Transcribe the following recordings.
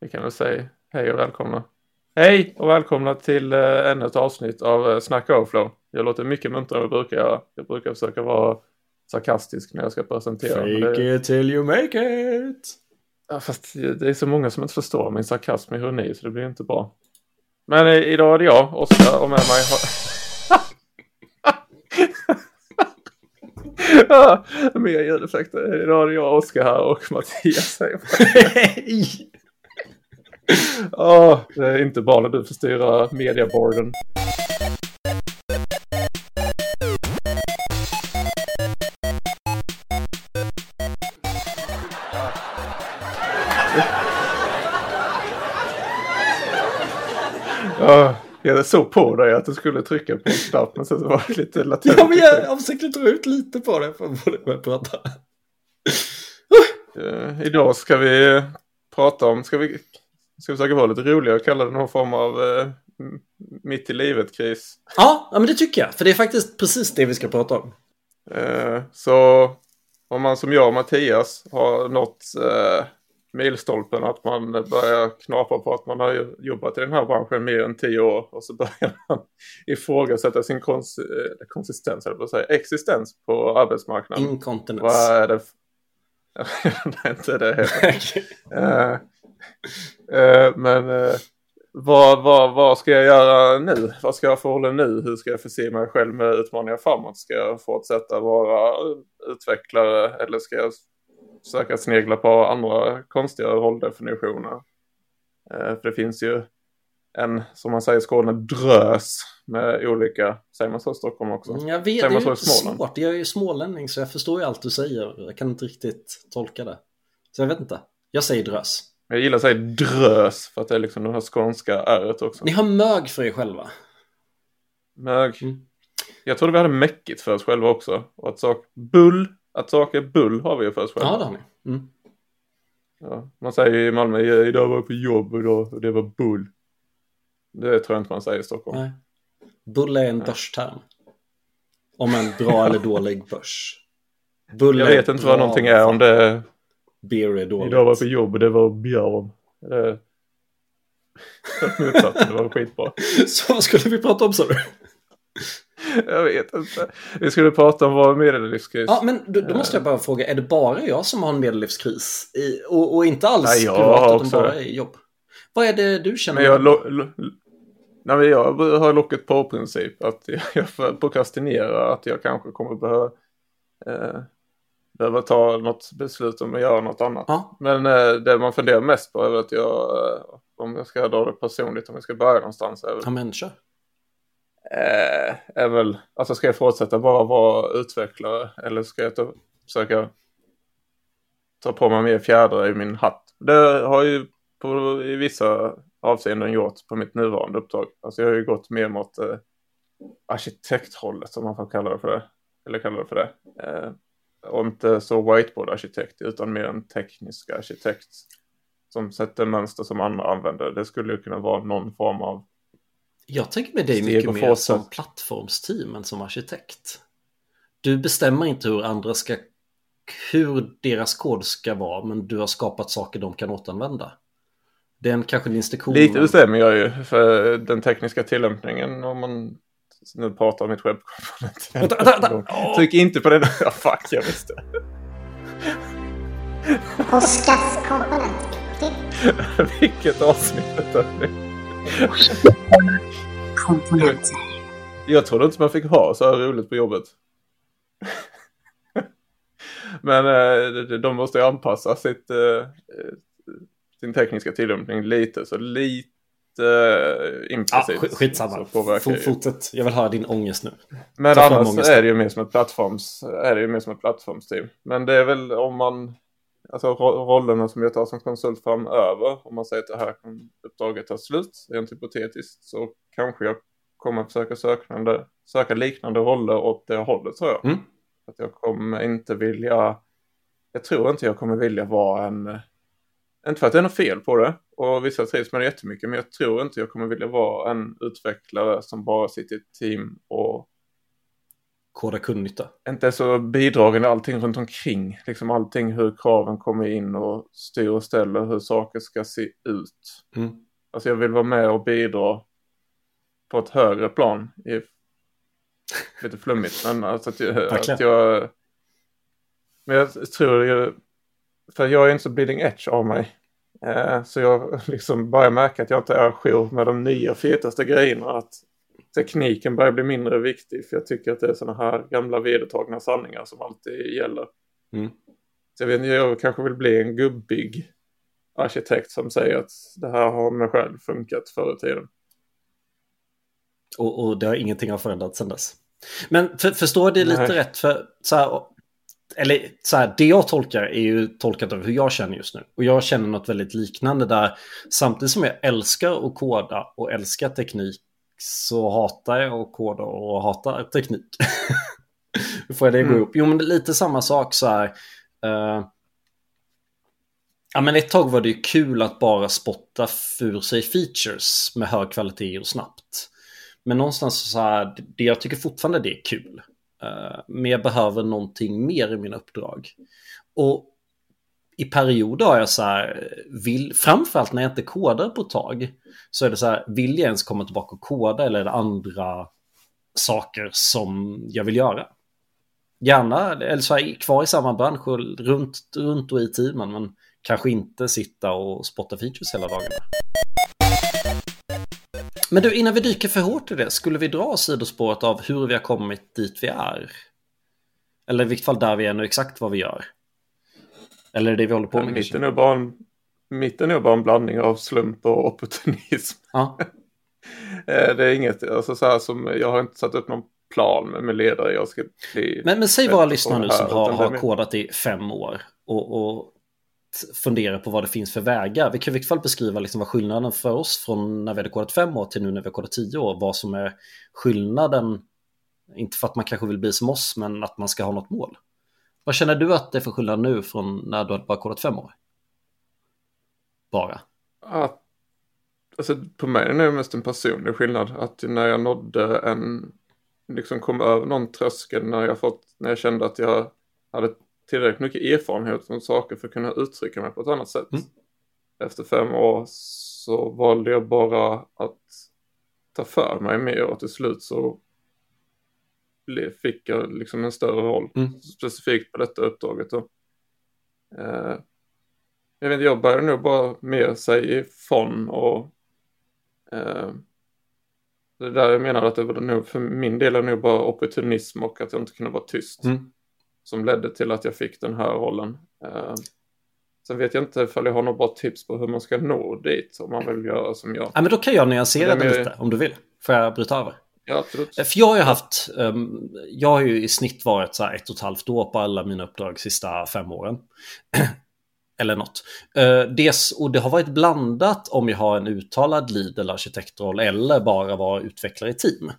vi kan väl säga hej och välkomna. Hej och välkomna till uh, ännu ett avsnitt av uh, Snack Overflow. Jag låter mycket muntrare än jag brukar göra. Jag brukar försöka vara sarkastisk när jag ska presentera. Fake det... it till you make it! Ja, fast det är så många som inte förstår min sarkasm och ironi så det blir inte bra. Men uh, idag är det jag, Oskar, och med mig har... ja, mer ljudeffekter. Idag är det jag, Oskar här och Mattias. Oh, det är inte bra när du får styra mediaboarden. Jag såg på dig att du skulle trycka på en knapp men sen var det lite latent. Ja men jag försökte dra ut lite på det för att börja prata. Uh, idag ska vi prata om, ska vi ska försöka vara lite roliga och kalla det någon form av uh, mitt i livet-kris. Ja, ja, men det tycker jag. För det är faktiskt precis det vi ska prata om. Uh, så om man som jag och Mattias har nått milstolpen att man börjar knapa på att man har jobbat i den här branschen mer än tio år och så börjar man ifrågasätta sin kons konsistens, eller säger existens på arbetsmarknaden. Inkontinens. Vad är det? Nej, inte det heller. uh, men uh, vad, vad, vad ska jag göra nu? Vad ska jag förhålla nu? Hur ska jag förse mig själv med utmaningar framåt? Ska jag fortsätta vara utvecklare eller ska jag försöka snegla på andra konstiga rolldefinitioner. Eh, för det finns ju en, som man säger i Skåne, drös med olika, säger man så i Stockholm också? Mm, jag vet, säger det är ju svårt. Jag är ju smålänning så jag förstår ju allt du säger. Jag kan inte riktigt tolka det. Så jag vet inte. Jag säger drös. Jag gillar att säga drös för att det är liksom det här skånska ärret också. Ni har mög för er själva. Mög. Mm. Jag trodde vi hade mäckigt för oss själva också. Och att sak bull att saker bull har vi ju för oss själva. Ja, det har ni. Mm. Ja, man säger ju i Malmö, idag var jag på jobb och, och det var bull. Det tror jag inte man säger i Stockholm. Nej. Bull är en börsterm. Om en bra eller dålig börs. Bull jag vet inte vad någonting är om det Beer är dåligt. Idag var jag på jobb och det var björn. Det... Motsatsen, det var skitbra. Så vad skulle vi prata om sa du? jag vet inte. Vi skulle prata om vår medellivskris. Ja, men då, då, måste jag bara fråga, är det bara jag som har en medellivskris? I, och, och, inte alls Nej, jag privat, utan bara i jobb? Vad är det du känner? Men jag, lo, lo, nej, men jag har locket på-princip. Att jag, jag prokrastinerar, att jag kanske kommer behöva, eh, behöva ta något beslut om att göra något annat. Ja. Men eh, det man funderar mest på är att jag, eh, om jag ska dra det personligt, om jag ska börja någonstans. Är väl, ja, men kör eh, är väl, alltså ska jag fortsätta bara vara utvecklare eller ska jag ta, försöka ta på mig mer fjädrar i min hatt? Det har ju på, i vissa avseenden gjort på mitt nuvarande uppdrag. Alltså jag har ju gått mer mot eh, arkitekthållet som man får kalla det för det. Eller kalla det för det. Eh, och inte så whiteboard-arkitekt utan mer en teknisk arkitekt som sätter mönster som andra använder. Det skulle ju kunna vara någon form av jag tänker med dig mycket mer som plattformsteam än som arkitekt. Du bestämmer inte hur andra ska, hur deras kod ska vara, men du har skapat saker de kan återanvända. Det är en, kanske en instruktion. Lite bestämmer jag ju för den tekniska tillämpningen om man nu pratar om mitt webbkomponent. Tryck inte på den. Ja, fuck, jag visste. Oskars komponent. Vilket avsnitt detta är komponenter. Jag trodde inte man fick ha så här roligt på jobbet. Men eh, de måste ju anpassa sitt, eh, sin tekniska tillämpning lite, så lite eh, implicit. Ja, skitsamma, fortsätt. Jag vill höra din ångest nu. Men annars är det ju mer som ett plattforms, är det ju mer som ett plattformsteam. Men det är väl om man alltså rollerna som jag tar som konsult framöver, om man säger att det här uppdraget tar slut, rent hypotetiskt, så kanske jag kommer försöka sökande, söka liknande roller åt det hållet tror jag. Mm. Att jag kommer inte vilja, jag tror inte jag kommer vilja vara en, inte för att det är något fel på det, och vissa trivs med det jättemycket, men jag tror inte jag kommer vilja vara en utvecklare som bara sitter i ett team och koda kundnytta. Inte så bidragande allting runt omkring. Liksom allting hur kraven kommer in och styr och ställer hur saker ska se ut. Mm. Alltså jag vill vara med och bidra på ett högre plan. I, lite flummigt men alltså att jag, att jag... Men jag tror ju... För jag är inte så bleeding edge av mig. Eh, så jag liksom börjar märka att jag inte är ajour med de nya fetaste grejerna. Att tekniken börjar bli mindre viktig. För jag tycker att det är sådana här gamla vedertagna sanningar som alltid gäller. Mm. Så jag vet inte, jag kanske vill bli en gubbig arkitekt som säger att det här har med själv funkat förr i tiden. Och, och det har ingenting har förändrats sedan dess. Men för, förstår det lite rätt? För så här, eller så här, det jag tolkar är ju tolkat av hur jag känner just nu. Och jag känner något väldigt liknande där samtidigt som jag älskar att koda och älskar teknik så hatar jag att koda och hatar teknik. Hur får jag det att gå mm. ihop? Jo, men lite samma sak så här. Uh, ja, men ett tag var det ju kul att bara spotta för sig features med hög kvalitet och snabbt. Men någonstans så här, det, jag tycker fortfarande det är kul. Eh, men jag behöver någonting mer i mina uppdrag. Och i perioder har jag så här, vill, framförallt när jag inte kodar på ett tag, så är det så här, vill jag ens komma tillbaka och koda eller är det andra saker som jag vill göra? Gärna, eller så här, kvar i samma bransch, runt, runt och i teamen, men kanske inte sitta och spotta features hela dagarna. Men du, innan vi dyker för hårt i det, skulle vi dra sidospåret av hur vi har kommit dit vi är? Eller i vilket fall där vi är nu, exakt vad vi gör. Eller det vi håller på med? Mitten är, bara en, mitten är bara en blandning av slump och opportunism. Ja. Eh, det är inget, alltså så här som, jag har inte satt upp någon plan med, med ledare jag ska bli. Men, men säg våra lyssnare nu som har, har kodat i fem år och, och fundera på vad det finns för vägar. Vi kan i vilket fall beskriva liksom vad skillnaden för oss från när vi hade kodat fem år till nu när vi har kodat tio år. Vad som är skillnaden, inte för att man kanske vill bli som oss, men att man ska ha något mål. Vad känner du att det är för skillnad nu från när du hade bara kodat fem år? Bara. Att, alltså på mig är det mest en personlig skillnad. Att när jag nådde en, liksom kom över någon tröskel när jag fått, när jag kände att jag hade tillräckligt mycket erfarenhet om saker för att kunna uttrycka mig på ett annat sätt. Mm. Efter fem år så valde jag bara att ta för mig mer och till slut så fick jag liksom en större roll mm. specifikt på detta uppdraget. Och, eh, jag vet inte, jag började nog bara mer säga ifrån och eh, det där jag menade att det var nog för min del är nog bara opportunism och att jag inte kunde vara tyst. Mm. Som ledde till att jag fick den här rollen. Eh, sen vet jag inte ifall jag har något bra tips på hur man ska nå dit om man vill göra som jag. Ja men då kan jag nyansera det lite om du vill. Får jag bryta över? Ja, absolut. Eh, för jag har ju haft, um, jag har ju i snitt varit så här ett och ett halvt år på alla mina uppdrag sista fem åren. eller något. Uh, det, och det har varit blandat om jag har en uttalad lead eller arkitektroll eller bara vara utvecklare i team.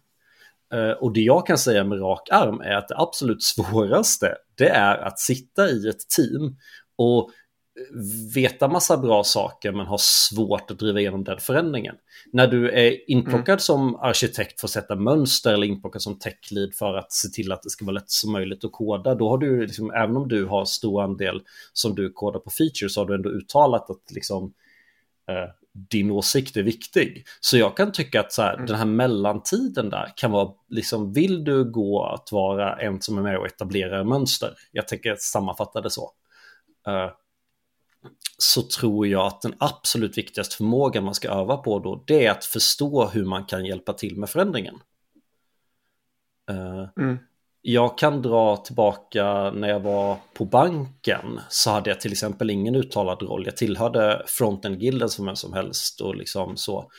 Uh, och det jag kan säga med rak arm är att det absolut svåraste det är att sitta i ett team och veta massa bra saker men har svårt att driva igenom den förändringen. När du är inplockad mm. som arkitekt för att sätta mönster eller inplockad som techlead för att se till att det ska vara lätt som möjligt att koda, då har du, liksom, även om du har stor andel som du kodar på features, så har du ändå uttalat att liksom, eh, din åsikt är viktig. Så jag kan tycka att så här, mm. den här mellantiden där kan vara, liksom, vill du gå att vara en som är med och etablerar mönster? Jag tänker sammanfatta det så. Uh, så tror jag att den absolut viktigaste förmågan man ska öva på då, det är att förstå hur man kan hjälpa till med förändringen. Uh, mm. Jag kan dra tillbaka när jag var på banken så hade jag till exempel ingen uttalad roll. Jag tillhörde fronten-gilden som vem som helst och liksom så.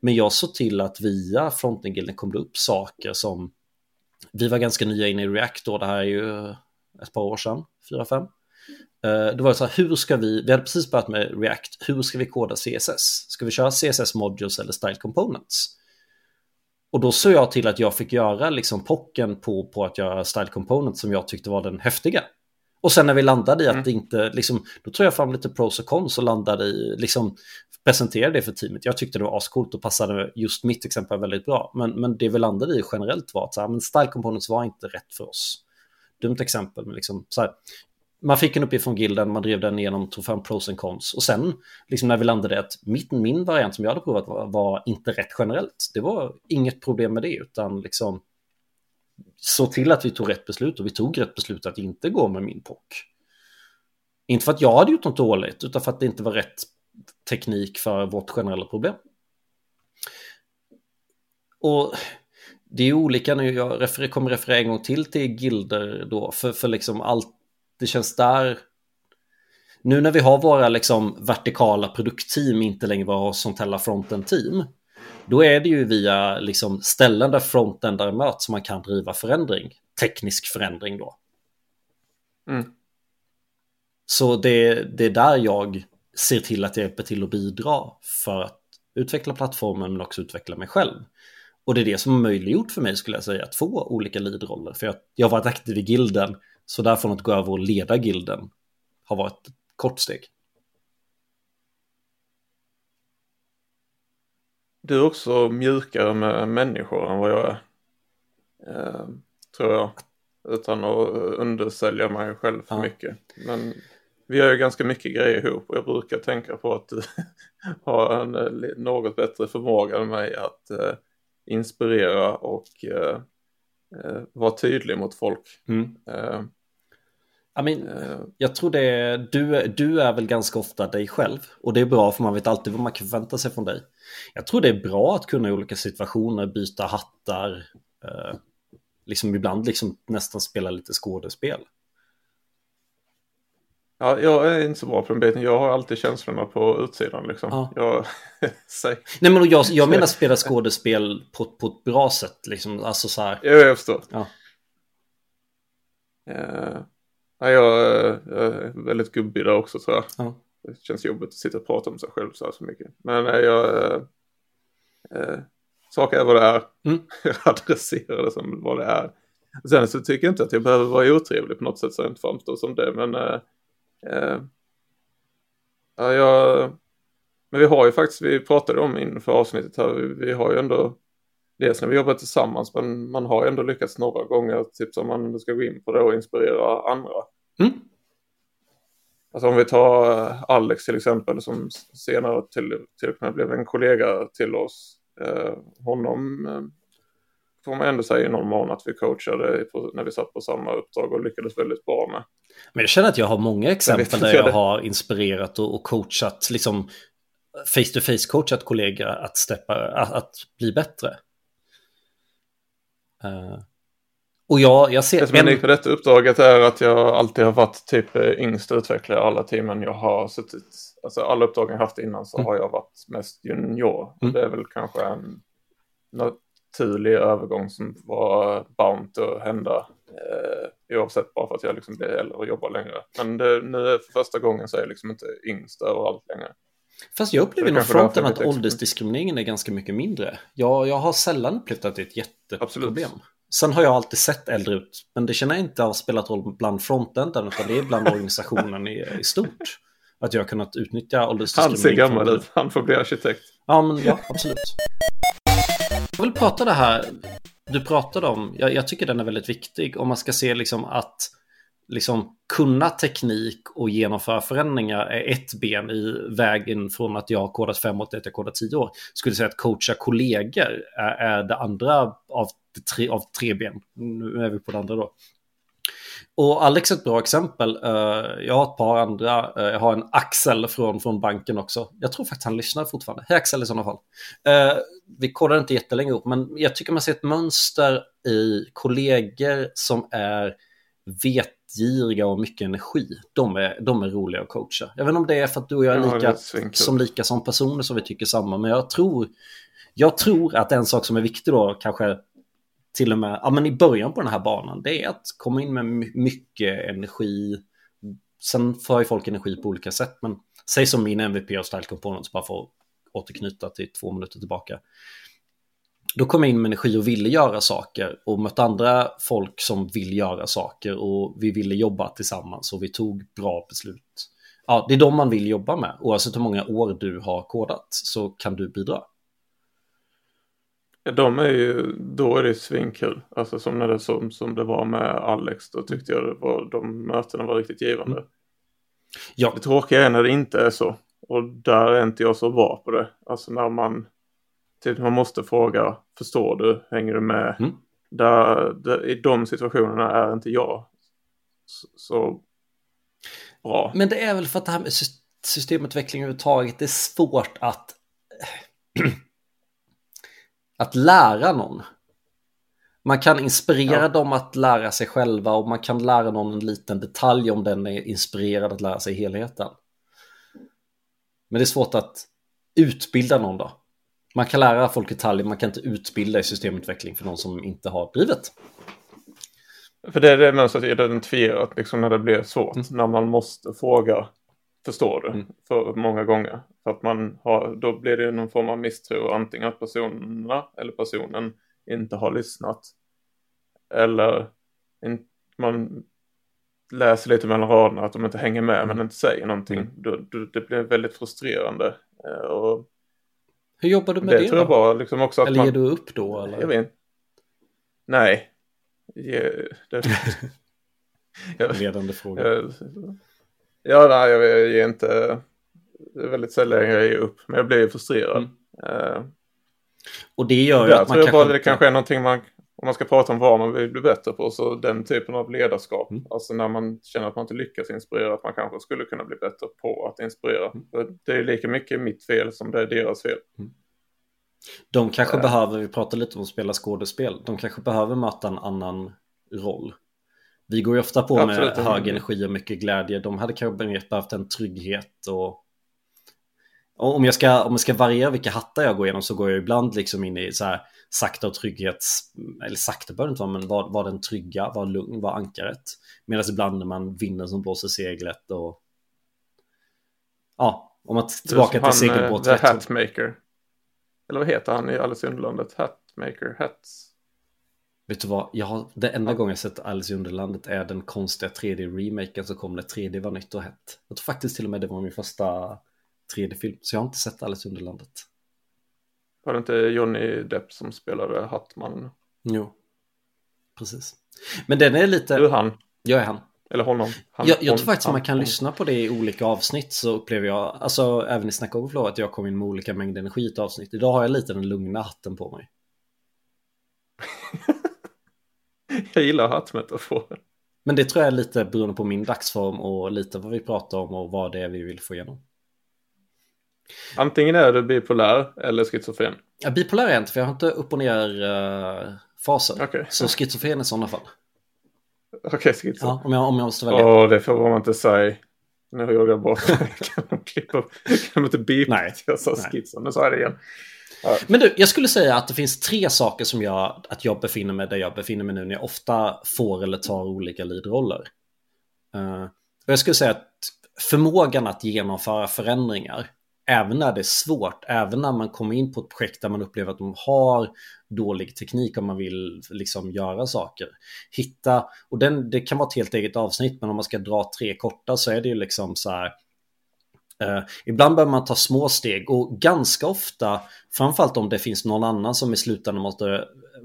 Men jag såg till att via fronten-gilden kom det upp saker som vi var ganska nya inne i React då, det här är ju ett par år sedan, fyra, fem. Eh, det var så här, hur ska vi, vi hade precis börjat med React, hur ska vi koda CSS? Ska vi köra CSS modules eller style components? Och då såg jag till att jag fick göra liksom pocken på, på att göra style components som jag tyckte var den häftiga. Och sen när vi landade i att mm. det inte, liksom, då tog jag fram lite pros och cons och landade i, liksom, presenterade det för teamet. Jag tyckte det var ascoolt och passade just mitt exempel väldigt bra. Men, men det vi landade i generellt var att så här, men style components var inte rätt för oss. Dumt exempel, men liksom så här, man fick en uppgift från gilden, man drev den igenom, tog fram pros and cons. Och sen, liksom när vi landade att mitt, min variant som jag hade provat var, var, inte rätt generellt. Det var inget problem med det, utan liksom så till att vi tog rätt beslut och vi tog rätt beslut att inte gå med min pock. Inte för att jag hade gjort något dåligt, utan för att det inte var rätt teknik för vårt generella problem. Och det är olika nu, jag refer kommer referera en gång till till gilder då, för, för liksom allt, det känns där, nu när vi har våra liksom vertikala produktteam, inte längre våra horisontella fronten-team, då är det ju via liksom ställen där frontendare möts som man kan driva förändring, teknisk förändring då. Mm. Så det, det är där jag ser till att jag hjälper till att bidra för att utveckla plattformen men också utveckla mig själv. Och det är det som är möjliggjort för mig skulle jag säga, att få olika leadroller. För jag, jag har varit aktiv i gilden, så därför att gå över och leda gilden har varit ett kort steg. Du är också mjukare med människor än vad jag är. Eh, tror jag. Utan att undersälja mig själv för ja. mycket. Men vi gör ju ganska mycket grejer ihop och jag brukar tänka på att du har en eh, något bättre förmåga än mig att eh, inspirera och eh, eh, vara tydlig mot folk. Mm. I mean, jag tror det, du, du är väl ganska ofta dig själv och det är bra för man vet alltid vad man kan förvänta sig från dig. Jag tror det är bra att kunna i olika situationer byta hattar, eh, liksom ibland liksom nästan spela lite skådespel. Ja, jag är inte så bra på den biten. Jag har alltid känslorna på utsidan liksom. Ja. Jag, Nej, men jag, jag menar spela skådespel på, på ett bra sätt liksom. Alltså så här. Ja, jag förstår. Ja. Uh, ja, jag, jag är väldigt gubbig där också tror jag. Ja. Det känns jobbigt att sitta och prata om sig själv så här så mycket. Men uh, jag... Uh, uh, saker är vad det är. Mm. jag adresserar det som vad det är. Sen så tycker jag inte att jag behöver vara otrevlig på något sätt så jag inte framstår som det. Men Eh, ja, jag, men vi har ju faktiskt, vi pratade om inför avsnittet här, vi, vi har ju ändå dels när vi jobbar tillsammans men man har ändå lyckats några gånger, typ som man ska gå in på det och inspirera andra. Mm. Alltså om vi tar Alex till exempel som senare till, till och med blev en kollega till oss. Eh, honom eh, får man ändå säga i någon mån att vi coachade på, när vi satt på samma uppdrag och lyckades väldigt bra med. Men jag känner att jag har många exempel där jag har inspirerat och, och coachat, liksom face to face coachat kollegor att, steppa, att, att bli bättre. Uh, och jag, jag ser... Det som är unikt på detta uppdraget är att jag alltid har varit typ yngst utvecklare i alla teamen jag har suttit. Alltså alla uppdrag jag haft innan så mm. har jag varit mest junior. Mm. Det är väl kanske en naturlig övergång som var bound att hända. Eh, oavsett bara för att jag liksom blir äldre och jobbar längre. Men det, nu är för första gången så är jag liksom inte yngst överallt längre. Fast jag upplever inom fronten att åldersdiskrimineringen är ganska mycket mindre. Jag, jag har sällan upplevt att det är ett jätteproblem. Absolut. Sen har jag alltid sett äldre ut, men det känner jag inte har spelat roll bland frontenden, utan det är bland organisationen i, i stort. Att jag har kunnat utnyttja åldersdiskriminering. Han ser gammal ut, han får bli arkitekt. Ja, men ja, absolut. Jag vill prata det här du pratade om. Jag, jag, tycker den är väldigt viktig om man ska se liksom att liksom kunna teknik och genomföra förändringar är ett ben i vägen från att jag har kodat fem år till att jag kodat tio år. Skulle säga att coacha kollegor är, är det andra av tre, av tre ben. Nu är vi på det andra då. Och Alex är ett bra exempel. Eh, jag har ett par andra. Eh, jag har en Axel från, från banken också. Jag tror faktiskt han lyssnar fortfarande. Hej Axel i sådana fall. Eh, vi kodar inte jättelänge ihop, men jag tycker man ser ett mönster i kollegor som är vetgiriga och mycket energi. De är, de är roliga att coacha. Jag vet inte om det är för att du och jag är lika, som lika som personer som vi tycker samma, men jag tror, jag tror att en sak som är viktig då kanske till och med ja, men i början på den här banan, det är att komma in med mycket energi. Sen får ju folk energi på olika sätt, men säg som min MVP av Style Components, bara för att återknyta till två minuter tillbaka. Då kom jag in med energi och ville göra saker och mötte andra folk som vill göra saker och vi ville jobba tillsammans och vi tog bra beslut. ja, det är de man vill jobba med. Oavsett hur många år du har kodat så kan du bidra. De är ju, då är det svinkul. Alltså som när det som, som det var med Alex, då tyckte jag det var, de mötena var riktigt givande. Mm. Ja. Det tråkiga är när det inte är så. Och där är inte jag så bra på det. Alltså när man, typ man måste fråga, förstår du, hänger du med? Mm. Där, där, I de situationerna är inte jag så, så bra. Men det är väl för att det här med systemutveckling överhuvudtaget, det är svårt att att lära någon. Man kan inspirera ja. dem att lära sig själva och man kan lära någon en liten detalj om den är inspirerad att lära sig helheten. Men det är svårt att utbilda någon då. Man kan lära folk detaljer, man kan inte utbilda i systemutveckling för någon som inte har drivet. För det är det mönstret identifierat liksom när det blir svårt, mm. när man måste fråga förstår du, mm. för många gånger. För att man har, då blir det någon form av misstro, antingen att personerna eller personen inte har lyssnat. Eller in, man läser lite mellan raderna att de inte hänger med mm. men inte säger någonting. Mm. Då, då, det blir väldigt frustrerande. Eh, och Hur jobbar du med det, det tror jag bara, liksom också att Eller man, ger du upp då? Eller? Jag vet Nej. Ge, det, Ledande fråga. Jag, Ja, nej, jag ger inte... Det är väldigt sällan jag ger upp, men jag blir frustrerad. Mm. Uh, och det gör ju att man kanske... Bara, det kanske är någonting man... Om man ska prata om vad man vill bli bättre på, så den typen av ledarskap. Mm. Alltså när man känner att man inte lyckas inspirera, att man kanske skulle kunna bli bättre på att inspirera. Mm. Det är lika mycket mitt fel som det är deras fel. Mm. De kanske uh, behöver, vi pratar lite om att spela skådespel, de kanske behöver möta en annan roll. Vi går ju ofta på Absolut. med hög energi och mycket glädje. De hade kanske behövt en trygghet och om jag, ska, om jag ska variera vilka hattar jag går igenom så går jag ibland liksom in i så här sakta och trygghets, eller sakta behöver det inte vara, men var, var den trygga, var lugn, var ankaret. Medan ibland när man vinner som blåser seglet och ja, om man tillbaka till segelbåt. The Hatmaker. Eller vad heter han i Alice i Underlandet? Hatmaker, Hats. Vet du vad, jag har, det enda gången jag sett Alice i Underlandet är den konstiga 3D-remaken som kom när 3D var nytt och hett. Jag tror faktiskt till och med det var min första 3D-film, så jag har inte sett Alice i Underlandet. Var det inte Johnny Depp som spelade Hattman? Jo, precis. Men den är lite... Du är han. Jag är han. Eller honom. Han, jag, jag hon, tror faktiskt att man kan hon. lyssna på det i olika avsnitt så upplever jag, alltså även i Snack Overflow, att jag kom in med olika mängder energi i ett avsnitt. Idag har jag lite den lugna hatten på mig. jag gillar hattmetaforer. Men det tror jag är lite beroende på min dagsform och lite vad vi pratar om och vad det är vi vill få igenom. Antingen är du bipolär eller schizofren. Ja, bipolär är jag inte för jag har inte upp och ner uh, faser. Okay. Så schizofren i sådana fall. Okej, okay, schizofren. Ja, om jag, om jag måste välja. Åh, det får man inte säga. Nu har jag bort. kan de klippa? Kan de inte bipa? Nej. Jag sa schizofren, nu sa jag det igen. Men du, jag skulle säga att det finns tre saker som gör att jag befinner mig där jag befinner mig nu när jag ofta får eller tar olika leadroller. Uh, och jag skulle säga att förmågan att genomföra förändringar, även när det är svårt, även när man kommer in på ett projekt där man upplever att de har dålig teknik om man vill liksom göra saker. Hitta, och den, det kan vara ett helt eget avsnitt, men om man ska dra tre korta så är det ju liksom så här, Uh, ibland behöver man ta små steg och ganska ofta, framförallt om det finns någon annan som i slutändan måste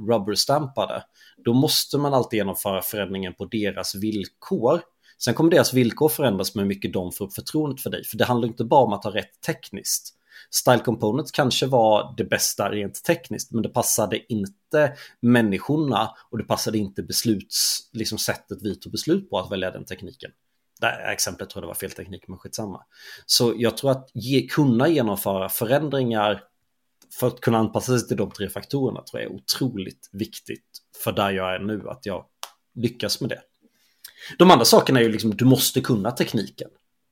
rubberstampa det, då måste man alltid genomföra förändringen på deras villkor. Sen kommer deras villkor förändras med hur mycket de får upp förtroendet för dig, för det handlar inte bara om att ha rätt tekniskt. Style Components kanske var det bästa rent tekniskt, men det passade inte människorna och det passade inte besluts, liksom sättet vi tog beslut på att välja den tekniken. Det här exemplet tror jag det var fel teknik, men skitsamma. Så jag tror att ge, kunna genomföra förändringar för att kunna anpassa sig till de tre faktorerna tror jag är otroligt viktigt för där jag är nu, att jag lyckas med det. De andra sakerna är ju liksom, du måste kunna tekniken.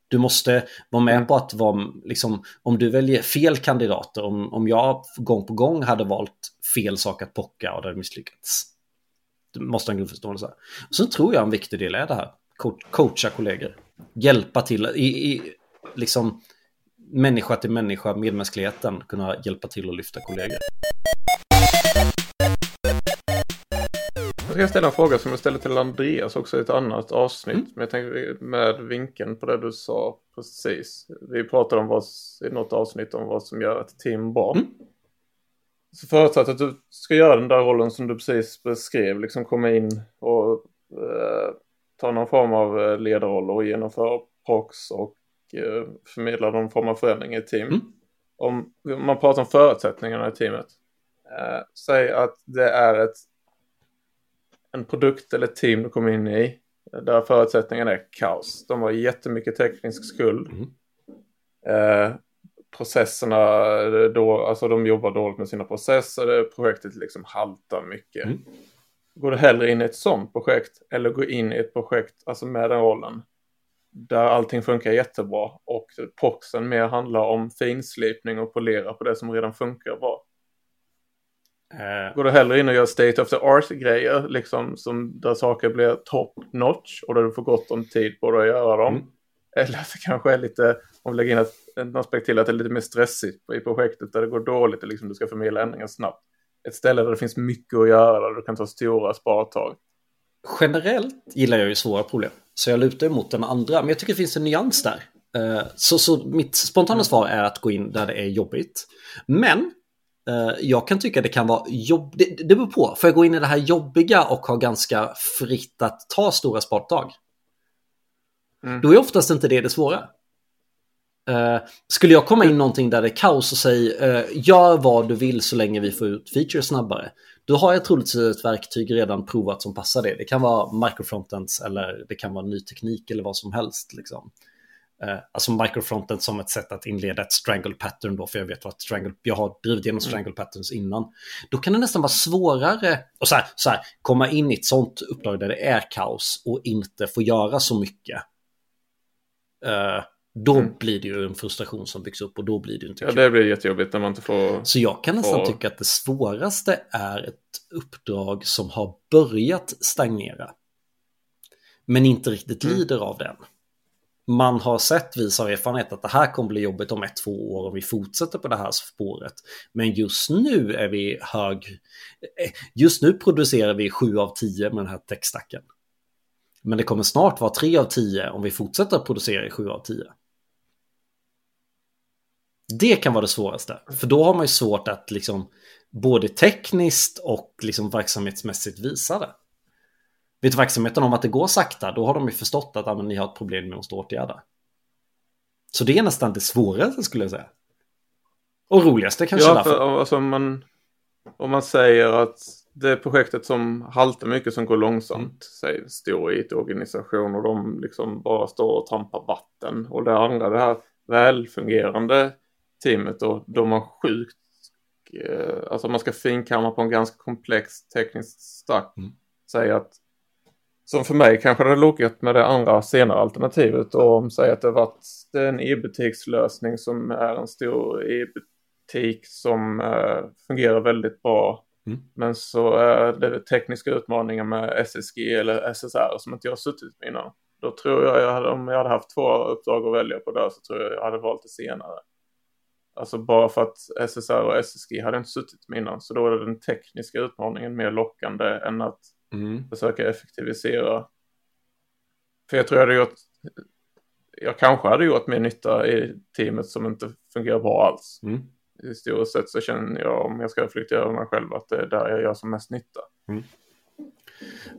Du måste vara med på att vara, liksom, om du väljer fel kandidater, om, om jag gång på gång hade valt fel sak att pocka och det hade misslyckats. Du måste ha en grundförståelse. Och sen tror jag en viktig del är det här coacha kollegor. Hjälpa till i, i liksom människa till människa, medmänskligheten, kunna hjälpa till att lyfta kollegor. Ska jag ställa en fråga som jag ställde till Andreas också i ett annat avsnitt. Mm. Men jag tänker med vinkeln på det du sa precis. Vi pratade om vad, i något avsnitt om vad som gör ett team bra. Mm. Så förutsatt att du ska göra den där rollen som du precis beskrev, liksom komma in och eh, ta någon form av eh, ledarroll och genomföra prox och eh, förmedla någon form av förändring i team. Mm. Om, om man pratar om förutsättningarna i teamet, eh, säg att det är ett, en produkt eller ett team du kommer in i där förutsättningarna är kaos. De har jättemycket teknisk skuld. Mm. Eh, processerna, då, alltså de jobbar dåligt med sina processer, projektet liksom haltar mycket. Mm. Går du hellre in i ett sånt projekt eller gå in i ett projekt, alltså med den rollen, där allting funkar jättebra och proxen mer handlar om finslipning och polera på det som redan funkar bra. Uh. Går du hellre in och gör state of the art-grejer, liksom som där saker blir top notch och där du får gott om tid på att göra dem. Mm. Eller att det kanske är lite, om vi lägger in ett, en aspekt till, att det är lite mer stressigt i projektet där det går dåligt och liksom du ska förmedla ändringar snabbt. Ett ställe där det finns mycket att göra, där du kan ta stora spartag. Generellt gillar jag ju svåra problem, så jag lutar emot den andra, men jag tycker det finns en nyans där. Eh, så, så mitt spontana svar är att gå in där det är jobbigt. Men eh, jag kan tycka det kan vara jobbigt, det, det beror på, får jag gå in i det här jobbiga och ha ganska fritt att ta stora spartag? Mm. Då är oftast inte det det svåra. Uh, skulle jag komma in någonting där det är kaos och säga uh, gör vad du vill så länge vi får ut features snabbare. Då har jag troligtvis ett verktyg redan provat som passar det. Det kan vara microfrontends eller det kan vara ny teknik eller vad som helst. Liksom. Uh, alltså microfrontends som ett sätt att inleda ett strangle pattern då, för jag vet vad strangle, jag har drivit igenom mm. strangle patterns innan. Då kan det nästan vara svårare och så här, så här, komma in i ett sånt uppdrag där det är kaos och inte få göra så mycket Uh, då mm. blir det ju en frustration som byggs upp och då blir det inte kul. Ja, det blir jättejobbigt när man inte får... Så jag kan nästan få... tycka att det svåraste är ett uppdrag som har börjat stagnera. Men inte riktigt mm. lider av den. Man har sett, vis av erfarenhet, att det här kommer bli jobbigt om ett, två år om vi fortsätter på det här spåret. Men just nu är vi hög... Just nu producerar vi sju av tio med den här textstacken. Men det kommer snart vara tre av tio om vi fortsätter att producera i sju av tio. Det kan vara det svåraste, för då har man ju svårt att liksom både tekniskt och liksom verksamhetsmässigt visa det. Vet verksamheten om att det går sakta, då har de ju förstått att ah, ni har ett problem ni måste åtgärda. Så det är nästan det svåraste skulle jag säga. Och roligaste kanske ja, för, alltså, man, om man säger att det projektet som haltar mycket som går långsamt, mm. säg stor IT-organisation och de liksom bara står och trampar vatten. Och det andra, det här välfungerande teamet då, de har sjukt, eh, alltså man ska finkamma på en ganska komplex teknisk stack. Mm. Säg att, som för mig kanske det lockat med det andra senare alternativet och om säg att det varit det är en e-butikslösning som är en stor e-butik som eh, fungerar väldigt bra Mm. Men så är det tekniska utmaningar med SSG eller SSR som inte jag har suttit med innan. Då tror jag, jag hade, om jag hade haft två uppdrag att välja på där så tror jag jag hade valt det senare. Alltså bara för att SSR och SSG hade inte suttit med innan. Så då är den tekniska utmaningen mer lockande än att mm. försöka effektivisera. För jag tror jag hade gjort, jag kanske hade gjort mer nytta i teamet som inte fungerar bra alls. Mm historiskt sett så känner jag om jag ska reflektera över mig själv att det är där jag gör som mest nytta. Mm.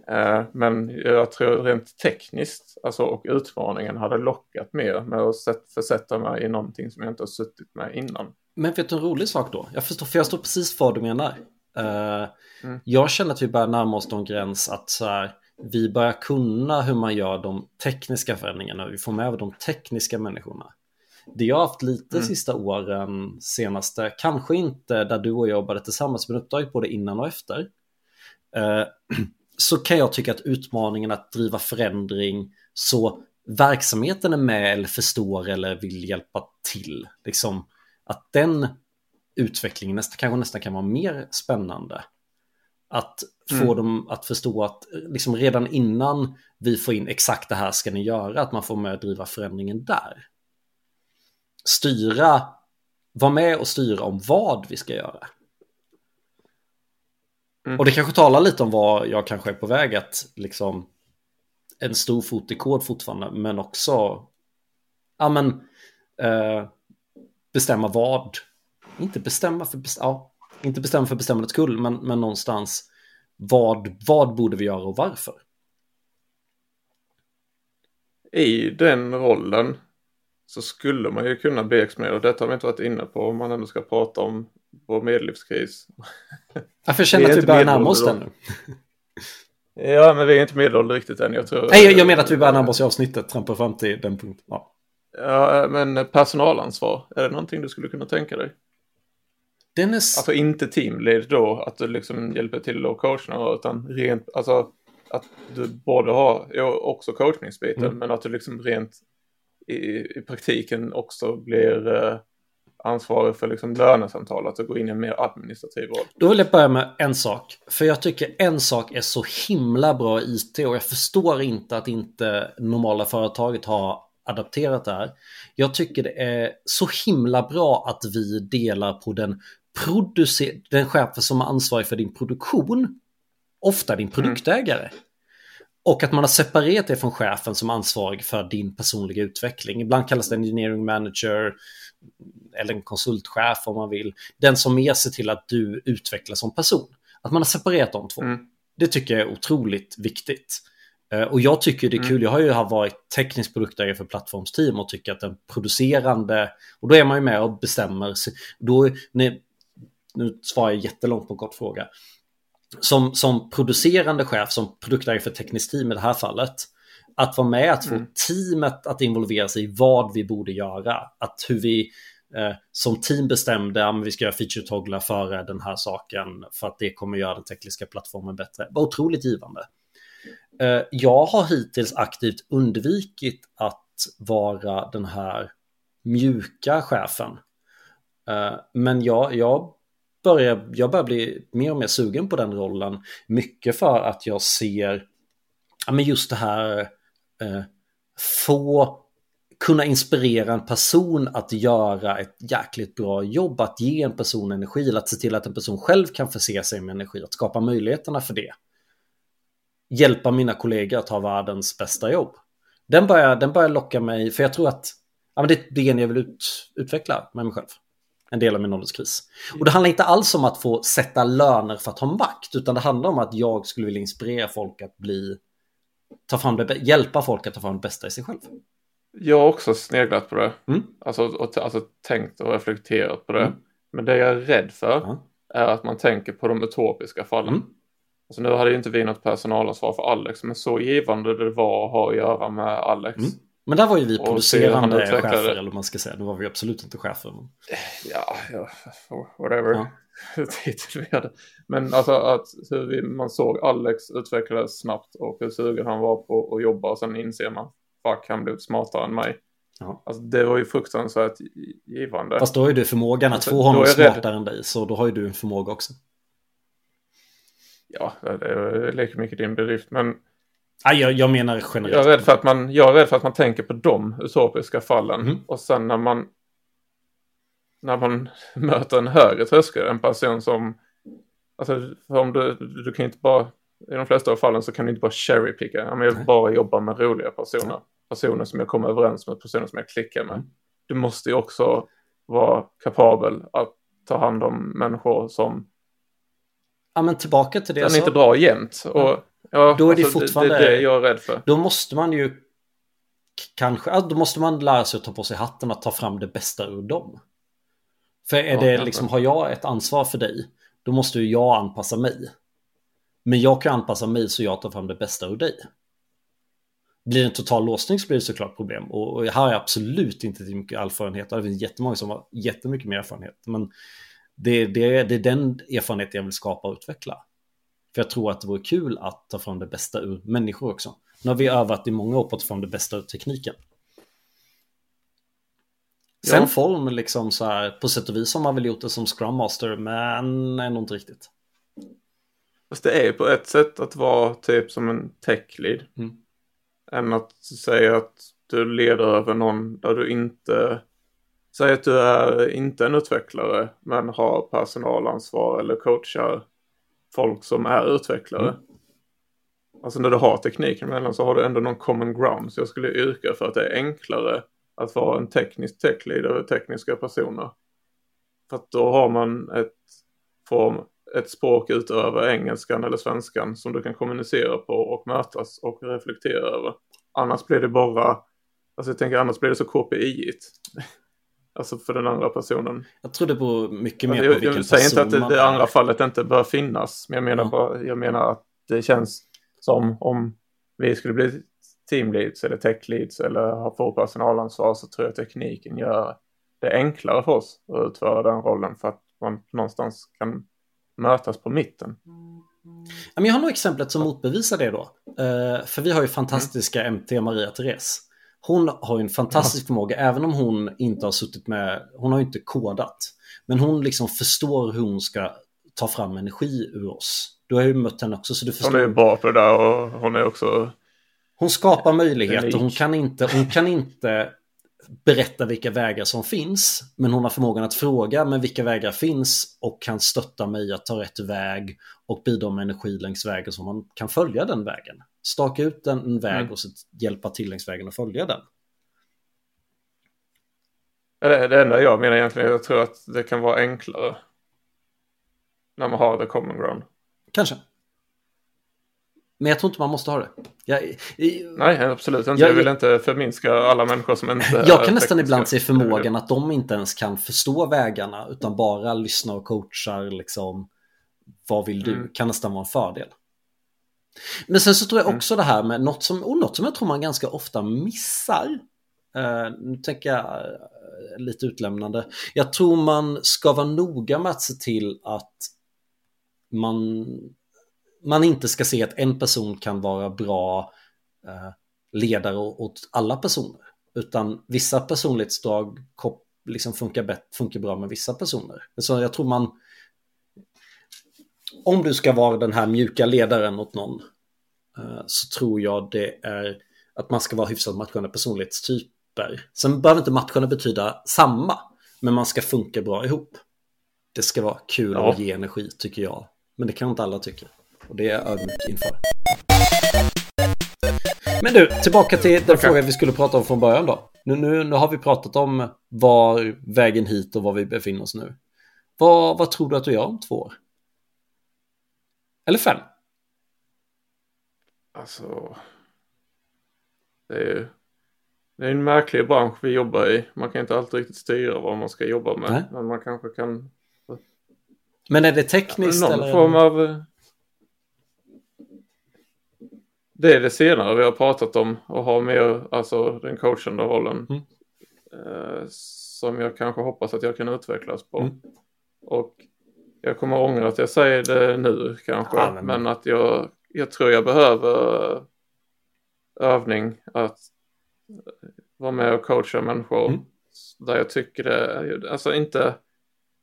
Eh, men jag tror rent tekniskt alltså, och utmaningen hade lockat mer med att försätta mig i någonting som jag inte har suttit med innan. Men vet du en rolig sak då? Jag förstår, för jag står precis vad du menar. Mm. Jag känner att vi börjar närma oss någon gräns att så här, vi börjar kunna hur man gör de tekniska förändringarna. Vi får med de tekniska människorna. Det jag har haft lite mm. sista åren, senaste, kanske inte där du och jag jobbade tillsammans, men uppdraget både innan och efter. Eh, så kan jag tycka att utmaningen att driva förändring så verksamheten är med eller förstår eller vill hjälpa till. Liksom, att den utvecklingen nästan, kanske nästan kan vara mer spännande. Att få mm. dem att förstå att liksom redan innan vi får in exakt det här ska ni göra, att man får med att driva förändringen där styra, vara med och styra om vad vi ska göra. Mm. Och det kanske talar lite om vad jag kanske är på väg att liksom en stor fot i kod fortfarande, men också ja, men, eh, bestämma vad. Inte bestämma för, ja, inte bestämma för bestämmandets skull, men, men någonstans vad, vad borde vi göra och varför? I den rollen så skulle man ju kunna bli exponerad. Detta har vi inte varit inne på om man ändå ska prata om vår medellivskris. Jag får känna att vi börjar närma oss den nu. Ja, men vi är inte medelålder riktigt än. Jag, tror, Nej, jag menar att vi börjar närma oss i avsnittet, trampar fram till den punkten. Ja. ja, men personalansvar, är det någonting du skulle kunna tänka dig? Den är... Alltså inte teamlead då, att du liksom hjälper till och coachar, utan rent, alltså att du både har, ja, också coachningsbiten, mm. men att du liksom rent i, i praktiken också blir eh, ansvarig för liksom lönesamtal, att du går in i en mer administrativ roll. Då vill jag börja med en sak. För jag tycker en sak är så himla bra i IT och jag förstår inte att inte normala företaget har adapterat det här. Jag tycker det är så himla bra att vi delar på den, den chefen som är ansvarig för din produktion, ofta din produktägare. Mm. Och att man har separerat det från chefen som är ansvarig för din personliga utveckling. Ibland kallas det engineering manager eller en konsultchef om man vill. Den som mer ser till att du utvecklas som person. Att man har separerat de två. Mm. Det tycker jag är otroligt viktigt. Eh, och jag tycker det är kul, mm. jag har ju varit teknisk produktägare för plattformsteam och tycker att den producerande, och då är man ju med och bestämmer, då, nu, nu svarar jag jättelångt på en kort fråga som, som producerande chef, som produktägare för tekniskt team i det här fallet, att vara med, att få mm. teamet att involvera sig i vad vi borde göra. Att hur vi eh, som team bestämde att vi ska göra feature togglar före den här saken för att det kommer göra den tekniska plattformen bättre. Det var otroligt givande. Eh, jag har hittills aktivt undvikit att vara den här mjuka chefen. Eh, men jag, jag börjar, jag börjar bli mer och mer sugen på den rollen. Mycket för att jag ser ja, men just det här eh, få kunna inspirera en person att göra ett jäkligt bra jobb, att ge en person energi, att se till att en person själv kan förse sig med energi, att skapa möjligheterna för det. Hjälpa mina kollegor att ha världens bästa jobb. Den börjar, den börjar locka mig, för jag tror att ja, men det är det jag vill ut, utveckla med mig själv en del av min ålderskris. Och det handlar inte alls om att få sätta löner för att ha makt, utan det handlar om att jag skulle vilja inspirera folk att bli, ta fram det, hjälpa folk att ta fram det bästa i sig själv. Jag har också sneglat på det, mm. alltså, och, alltså tänkt och reflekterat på det. Mm. Men det jag är rädd för mm. är att man tänker på de utopiska fallen. Mm. Alltså nu hade ju inte vi något personalansvar för Alex, men så givande det var att ha att göra med Alex. Men där var ju vi producerande chefer, eller vad man ska säga. Då var vi absolut inte chefer. Men... Ja, ja, whatever. Ja. vi hade. Men alltså att hur vi, man såg Alex utvecklas snabbt och hur sugen han var på att jobba och sen inser man, fuck, han blev smartare än mig. Ja. Alltså, det var ju fruktansvärt givande. Fast då har ju du förmågan att alltså, få honom smartare än dig, så då har ju du en förmåga också. Ja, det leker mycket din bedrift, men Ja, jag, jag menar generellt. Jag är, rädd för att man, jag är rädd för att man tänker på de utopiska fallen. Mm. Och sen när man, när man möter en högre tröskel, en person som... Alltså, om du, du kan inte bara... I de flesta av fallen så kan du inte bara cherrypicka. Jag vill bara jobba med roliga personer. Personer som jag kommer överens med, personer som jag klickar med. Mm. Du måste ju också vara kapabel att ta hand om människor som... Ja, men tillbaka till det. Sen inte drar jämt. Och Ja, då är det alltså, fortfarande... Det, det är jag är rädd för. Då måste man ju kanske, då måste man lära sig att ta på sig hatten och ta fram det bästa ur dem. För är det liksom, har jag ett ansvar för dig, då måste ju jag anpassa mig. Men jag kan anpassa mig så jag tar fram det bästa ur dig. Blir det en total låsning så blir det såklart problem. Och, och här har jag absolut inte till mycket erfarenhet. Det finns jättemånga som har jättemycket mer erfarenhet. Men det, det, det är den erfarenheten jag vill skapa och utveckla. För jag tror att det vore kul att ta fram det bästa ur människor också. Nu har vi övat i många år på att ta fram det bästa ur tekniken. Sen ja. form liksom så här, på sätt och vis har man väl gjort det som Scrum Master, men ändå inte riktigt. Fast det är ju på ett sätt att vara typ som en tech lead. Mm. Än att säga att du leder över någon där du inte Säg att du är inte en utvecklare men har personalansvar eller coachar folk som är utvecklare. Mm. Alltså när du har tekniken mellan så har du ändå någon common ground. Så jag skulle yrka för att det är enklare att vara en teknisk techleader och tekniska personer. För att då har man ett, form, ett språk utöver engelskan eller svenskan som du kan kommunicera på och mötas och reflektera över. Annars blir det bara, alltså jag tänker annars blir det så KPI-igt. Alltså för den andra personen. Jag tror det beror mycket mer alltså, på vilken person Jag säger inte att det, det andra fallet inte bör finnas. Men jag menar, ja. bara, jag menar att det känns som om vi skulle bli teamleads eller techleads eller ha få personalansvar så tror jag tekniken gör det enklare för oss att utföra den rollen för att man någonstans kan mötas på mitten. Jag har nog exemplet som motbevisar det då. Eh, för vi har ju fantastiska MT Maria Therese. Hon har ju en fantastisk förmåga, även om hon inte har suttit med, hon har ju inte kodat. Men hon liksom förstår hur hon ska ta fram energi ur oss. Du har ju mött henne också så du förstår. Hon är bra på det där och hon är också... Hon skapar möjligheter, hon kan, inte, hon kan inte berätta vilka vägar som finns. Men hon har förmågan att fråga men vilka vägar finns och kan stötta mig att ta rätt väg och bidra med energi längs vägen så man kan följa den vägen. Staka ut en, en väg mm. och så hjälpa till längs vägen och följa den. Det, det enda jag menar egentligen, jag tror att det kan vara enklare när man har the common ground. Kanske. Men jag tror inte man måste ha det. Jag, jag, Nej, absolut inte. Jag, jag vill inte förminska alla människor som inte Jag kan nästan ibland se förmågan att de inte ens kan förstå vägarna utan bara lyssna och coachar liksom. Vad vill du? Mm. Kan nästan vara en fördel. Men sen så tror jag mm. också mm. det här med något som, och något som jag tror man ganska ofta missar. Uh, nu tänker jag uh, lite utlämnande. Jag tror man ska vara noga med att se till att man, man inte ska se att en person kan vara bra uh, ledare åt alla personer. Utan vissa personlighetsdrag liksom funkar, funkar bra med vissa personer. Så jag tror man om du ska vara den här mjuka ledaren åt någon eh, så tror jag det är att man ska vara hyfsat matchande personlighetstyper. Sen behöver inte matchande betyda samma, men man ska funka bra ihop. Det ska vara kul ja. att ge energi tycker jag, men det kan inte alla tycka. Och det är jag ödmjuk inför. Men du, tillbaka till den okay. frågan vi skulle prata om från början då. Nu, nu, nu har vi pratat om var vägen hit och var vi befinner oss nu. Vad, vad tror du att du gör om två år? Eller fem? Alltså... Det är ju... Det är en märklig bransch vi jobbar i. Man kan inte alltid riktigt styra vad man ska jobba med. Nej. Men man kanske kan... Men är det tekniskt någon eller? form av... Det är det senare vi har pratat om och ha mer, alltså den coachande rollen. Mm. Eh, som jag kanske hoppas att jag kan utvecklas på. Mm. Och jag kommer ångra att jag säger det nu kanske, ja, men... men... att jag, jag tror jag behöver övning att vara med och coacha människor mm. där jag tycker det, alltså inte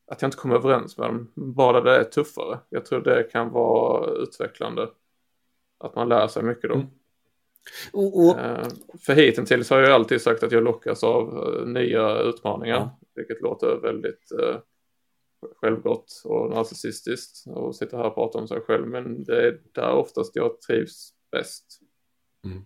att jag inte kommer överens med dem, bara det är tuffare. Jag tror det kan vara utvecklande. Att man lär sig mycket då. Mm. Och, och... Eh, för hittills har jag alltid sagt att jag lockas av eh, nya utmaningar, ja. vilket låter väldigt uh, självgott och narcissistiskt och sitta här och prata om sig själv. Men det är där oftast jag trivs bäst. Mm.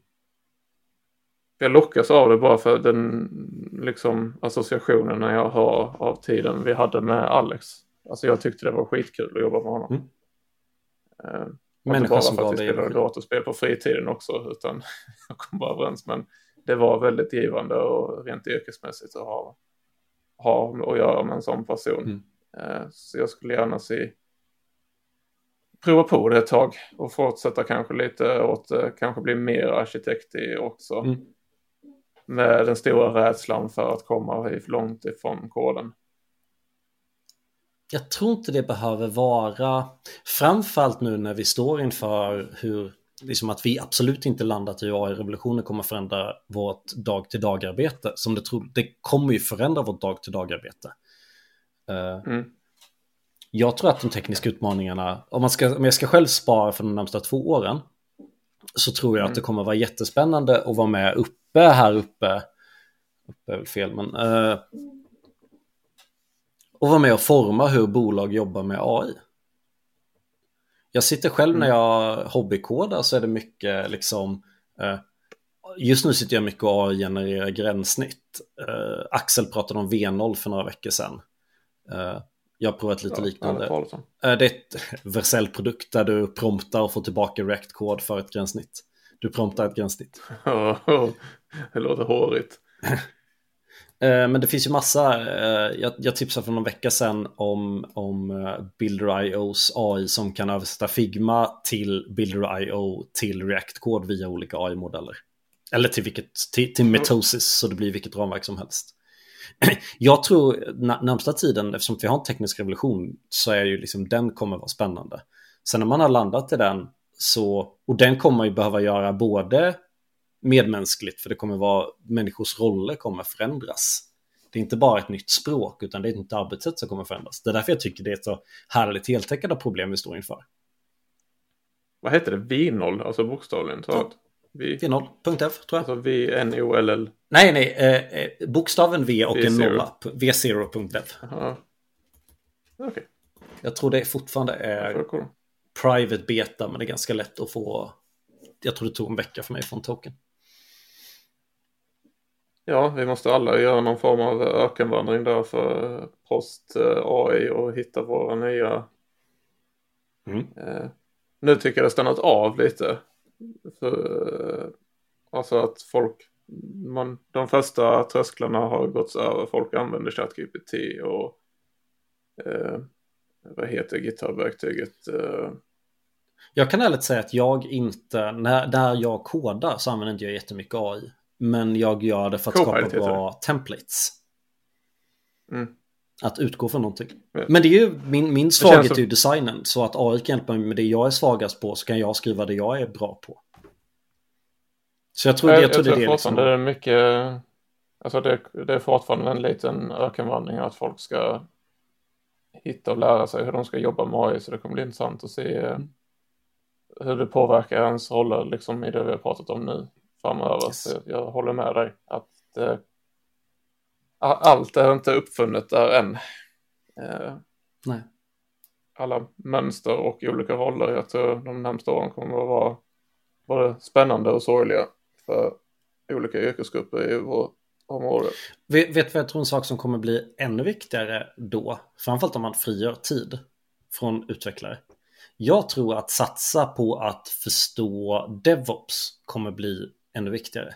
Jag lockas av det bara för den liksom associationen jag har av tiden vi hade med Alex. Alltså jag tyckte det var skitkul att jobba med honom. Mm. Uh, inte bara för att vi spelade datorspel på fritiden också utan jag kom bara överens. Men det var väldigt givande och rent yrkesmässigt att ha, ha att göra med en sån person. Mm. Eh, så jag skulle gärna se prova på det ett tag och fortsätta kanske lite åt, eh, kanske bli mer arkitekt i också. Mm. Med den stora rädslan för att komma långt ifrån koden. Jag tror inte det behöver vara, framförallt nu när vi står inför hur, liksom att vi absolut inte landat i AI-revolutionen kommer förändra vårt dag-till-dag-arbete. Som det, tror, det kommer ju förändra vårt dag-till-dag-arbete. Eh, mm. Jag tror att de tekniska utmaningarna, om, man ska, om jag ska själv spara för de närmsta två åren, så tror jag mm. att det mm. kommer vara jättespännande att vara med uppe här uppe. Uppe är väl fel, men... Uh, och vara med och forma hur bolag jobbar med AI. Jag sitter själv när mm. jag hobbykodar så är det mycket liksom eh, Just nu sitter jag mycket och AI-genererar gränssnitt. Eh, Axel pratade om V0 för några veckor sedan. Eh, jag har provat lite ja, liknande. Eh, det är ett Vercel-produkt där du promptar och får tillbaka React-kod för ett gränssnitt. Du promptar ett gränssnitt. det låter hårigt. Eh, men det finns ju massa, jag, jag tipsade för någon vecka sedan om, om Builder.ios AI som kan översätta Figma till Builder.io till React-kod via olika AI-modeller. Eller till, vilket, till, till Metosis så det blir vilket ramverk som helst. Jag tror närmsta tiden, eftersom vi har en teknisk revolution, så är ju liksom den kommer vara spännande. Sen när man har landat i den så, och den kommer man ju behöva göra både medmänskligt, för det kommer vara, människors roller kommer förändras. Det är inte bara ett nytt språk, utan det är ett nytt arbetssätt som kommer förändras. Det är därför jag tycker det är ett så härligt heltäckande problem vi står inför. Vad heter det? V0, alltså bokstavligen talat? V... V0.f tror jag. Alltså V-N-O-L-L. Nej, nej, eh, eh, bokstaven V och V0. en nolla. V0.dev. Okej. Okay. Jag tror det fortfarande är private beta, men det är ganska lätt att få. Jag tror det tog en vecka för mig en token. Ja, vi måste alla göra någon form av ökenvandring där för post eh, AI och hitta våra nya. Mm. Eh, nu tycker jag det stannat av lite. För, alltså att folk, man, de första trösklarna har gått över. Folk använder ChatGPT och eh, vad heter GitHub-verktyget? Eh, jag kan ärligt säga att jag inte, när, när jag kodar så använder inte jag jättemycket AI. Men jag gör det för att skapa bra templates. Mm. Att utgå från någonting. Men det är ju min, min svaghet som... är ju designen. Så att AI kan hjälpa mig med det jag är svagast på så kan jag skriva det jag är bra på. Så jag tror, jag, jag tror, jag det är det liksom. Det är mycket, alltså det, det är fortfarande en liten ökenvandring att folk ska hitta och lära sig hur de ska jobba med AI. Så det kommer bli intressant att se mm. hur det påverkar ens roller liksom i det vi har pratat om nu framöver. Yes. Så jag håller med dig att det, allt är inte uppfunnet där än. Eh, Nej. Alla mönster och olika roller. Jag tror de närmsta åren kommer att vara både spännande och sorgliga för olika yrkesgrupper i vårt område. Vet, vet vad jag tror en sak som kommer bli ännu viktigare då? Framförallt om man frigör tid från utvecklare. Jag tror att satsa på att förstå DevOps kommer bli ännu viktigare.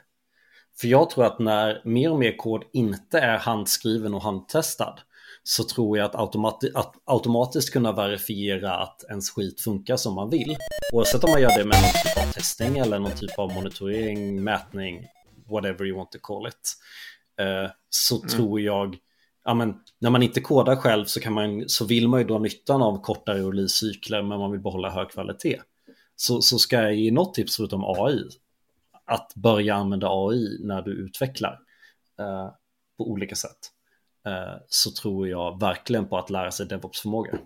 För jag tror att när mer och mer kod inte är handskriven och handtestad så tror jag att, automati att automatiskt kunna verifiera att ens skit funkar som man vill. Oavsett om man gör det med någon typ av testning eller någon typ av monitorering, mätning, whatever you want to call it. Eh, så mm. tror jag, ja men när man inte kodar själv så, kan man, så vill man ju dra nyttan av kortare release-cykler men man vill behålla hög kvalitet. Så, så ska jag ge något tips förutom AI att börja använda AI när du utvecklar eh, på olika sätt eh, så tror jag verkligen på att lära sig DevOps-förmåga.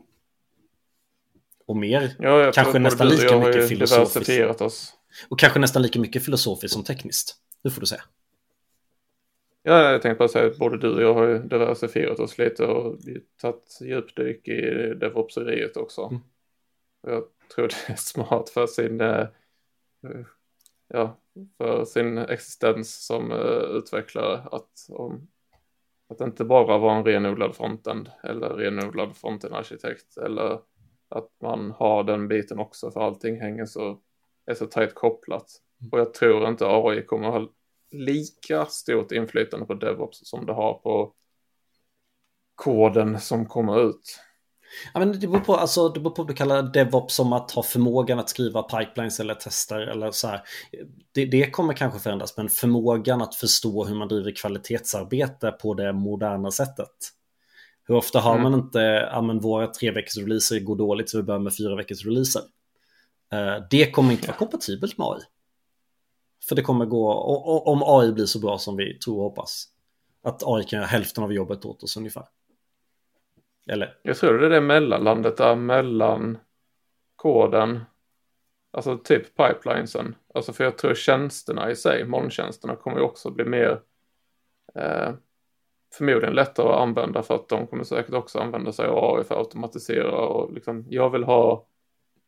Och mer, ja, kanske nästan lika mycket filosofiskt. Oss. Och kanske nästan lika mycket filosofiskt som tekniskt. Det får du säga. Ja, jag tänkte bara säga att både du och jag har ju diversifierat oss lite och tagit djupdyk i DevOpseriet också. Mm. Jag tror det är smart för sin eh, ja, för sin existens som uh, utvecklare att, om, att inte bara vara en renodlad frontend eller renodlad frontend-arkitekt eller att man har den biten också för allting hänger så, är så tajt kopplat. Och jag tror inte AI kommer ha lika stort inflytande på DevOps som det har på koden som kommer ut. Ja, men det, beror på, alltså, det beror på om du kallar DevOps som att ha förmågan att skriva pipelines eller tester eller så här. Det, det, kommer kanske förändras, men förmågan att förstå hur man driver kvalitetsarbete på det moderna sättet. Hur ofta har mm. man inte, ja men våra tre veckors releaser går dåligt så vi börjar med fyra veckors releaser. Uh, det kommer inte vara kompatibelt med AI. För det kommer gå, om AI blir så bra som vi tror och hoppas, att AI kan göra hälften av jobbet åt oss ungefär. Eller? Jag tror det är det mellanlandet där mellan koden, alltså typ pipelinesen. Alltså för jag tror tjänsterna i sig, molntjänsterna kommer ju också bli mer eh, förmodligen lättare att använda för att de kommer säkert också använda sig av AI för att automatisera och liksom jag vill ha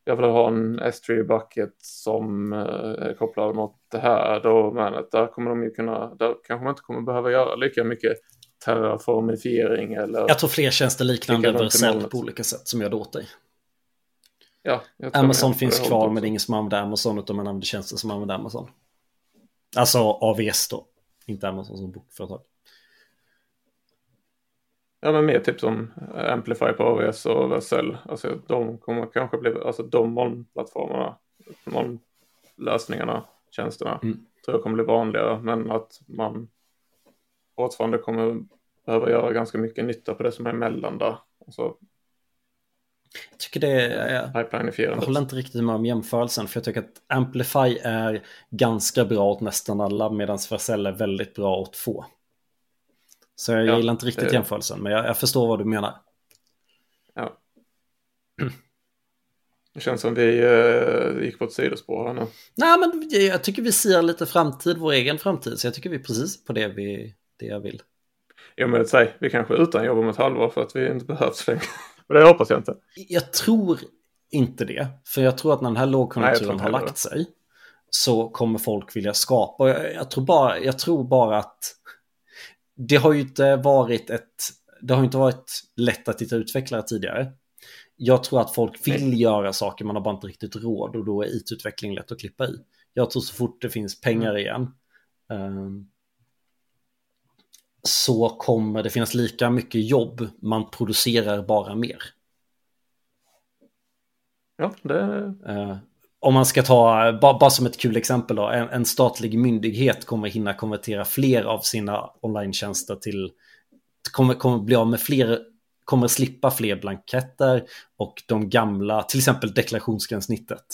jag vill ha en S3 bucket som eh, är kopplad mot det här domänet. Där kommer de ju kunna, där kanske man inte kommer behöva göra lika mycket terraformifiering eller... Jag tror fler tjänster liknande Vercel på olika sätt som gör det åt dig. Ja, Amazon finns kvar men det är ingen som använder Amazon utan man använder tjänster som använder Amazon. Alltså AVS då, inte Amazon som bokföretag. Ja men mer typ som Amplify på AWS och Vercel. Alltså de kommer kanske bli, alltså de molnplattformarna, molnlösningarna, tjänsterna mm. tror jag kommer bli vanligare. Men att man fortfarande kommer behöva göra ganska mycket nytta på det som är emellan där. Alltså, jag tycker det är, jag håller inte riktigt med om jämförelsen för jag tycker att Amplify är ganska bra åt nästan alla medan Vercel är väldigt bra åt få. Så jag ja, gillar inte riktigt det... jämförelsen, men jag, jag, förstår vad du menar. Ja. Det känns som vi uh, gick på ett sidospår här nu. Nej, men jag tycker vi ser lite framtid, vår egen framtid. Så jag tycker vi är precis på det, vi, det jag vill. Ja, men säg, vi kanske är utan jobb om ett halvår för att vi inte behövs längre. Men det hoppas jag inte. Jag tror inte det. För jag tror att när den här lågkonjunkturen Nej, har lagt sig så kommer folk vilja skapa. Jag, jag, tror bara, jag tror bara att det har ju inte varit ett, det har inte varit lätt att hitta utvecklare tidigare. Jag tror att folk vill Nej. göra saker, man har bara inte riktigt råd och då är it-utveckling lätt att klippa i. Jag tror så fort det finns pengar mm. igen um, så kommer det finnas lika mycket jobb, man producerar bara mer. Ja, det... Uh, om man ska ta, bara, som ett kul exempel då, en, statlig myndighet kommer hinna konvertera fler av sina online till, kommer, kommer bli av med fler, kommer slippa fler blanketter och de gamla, till exempel deklarationsgränssnittet.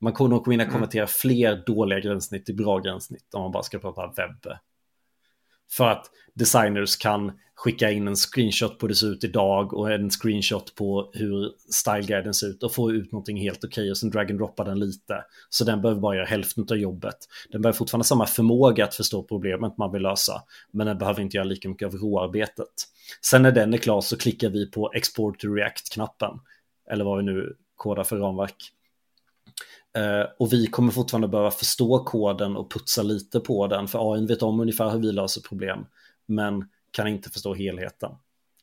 Man kommer nog hinna konvertera mm. fler dåliga gränssnitt till bra gränssnitt om man bara ska prata webb. För att designers kan skicka in en screenshot på hur det ser ut idag och en screenshot på hur styleguiden ser ut och få ut någonting helt okej okay och sen drag and droppa den lite. Så den behöver bara göra hälften av jobbet. Den behöver fortfarande samma förmåga att förstå problemet man vill lösa, men den behöver inte göra lika mycket av råarbetet. Sen när den är klar så klickar vi på export to react-knappen, eller vad vi nu kodar för ramverk. Uh, och vi kommer fortfarande behöva förstå koden och putsa lite på den, för AI vet om ungefär hur vi löser problem, men kan inte förstå helheten.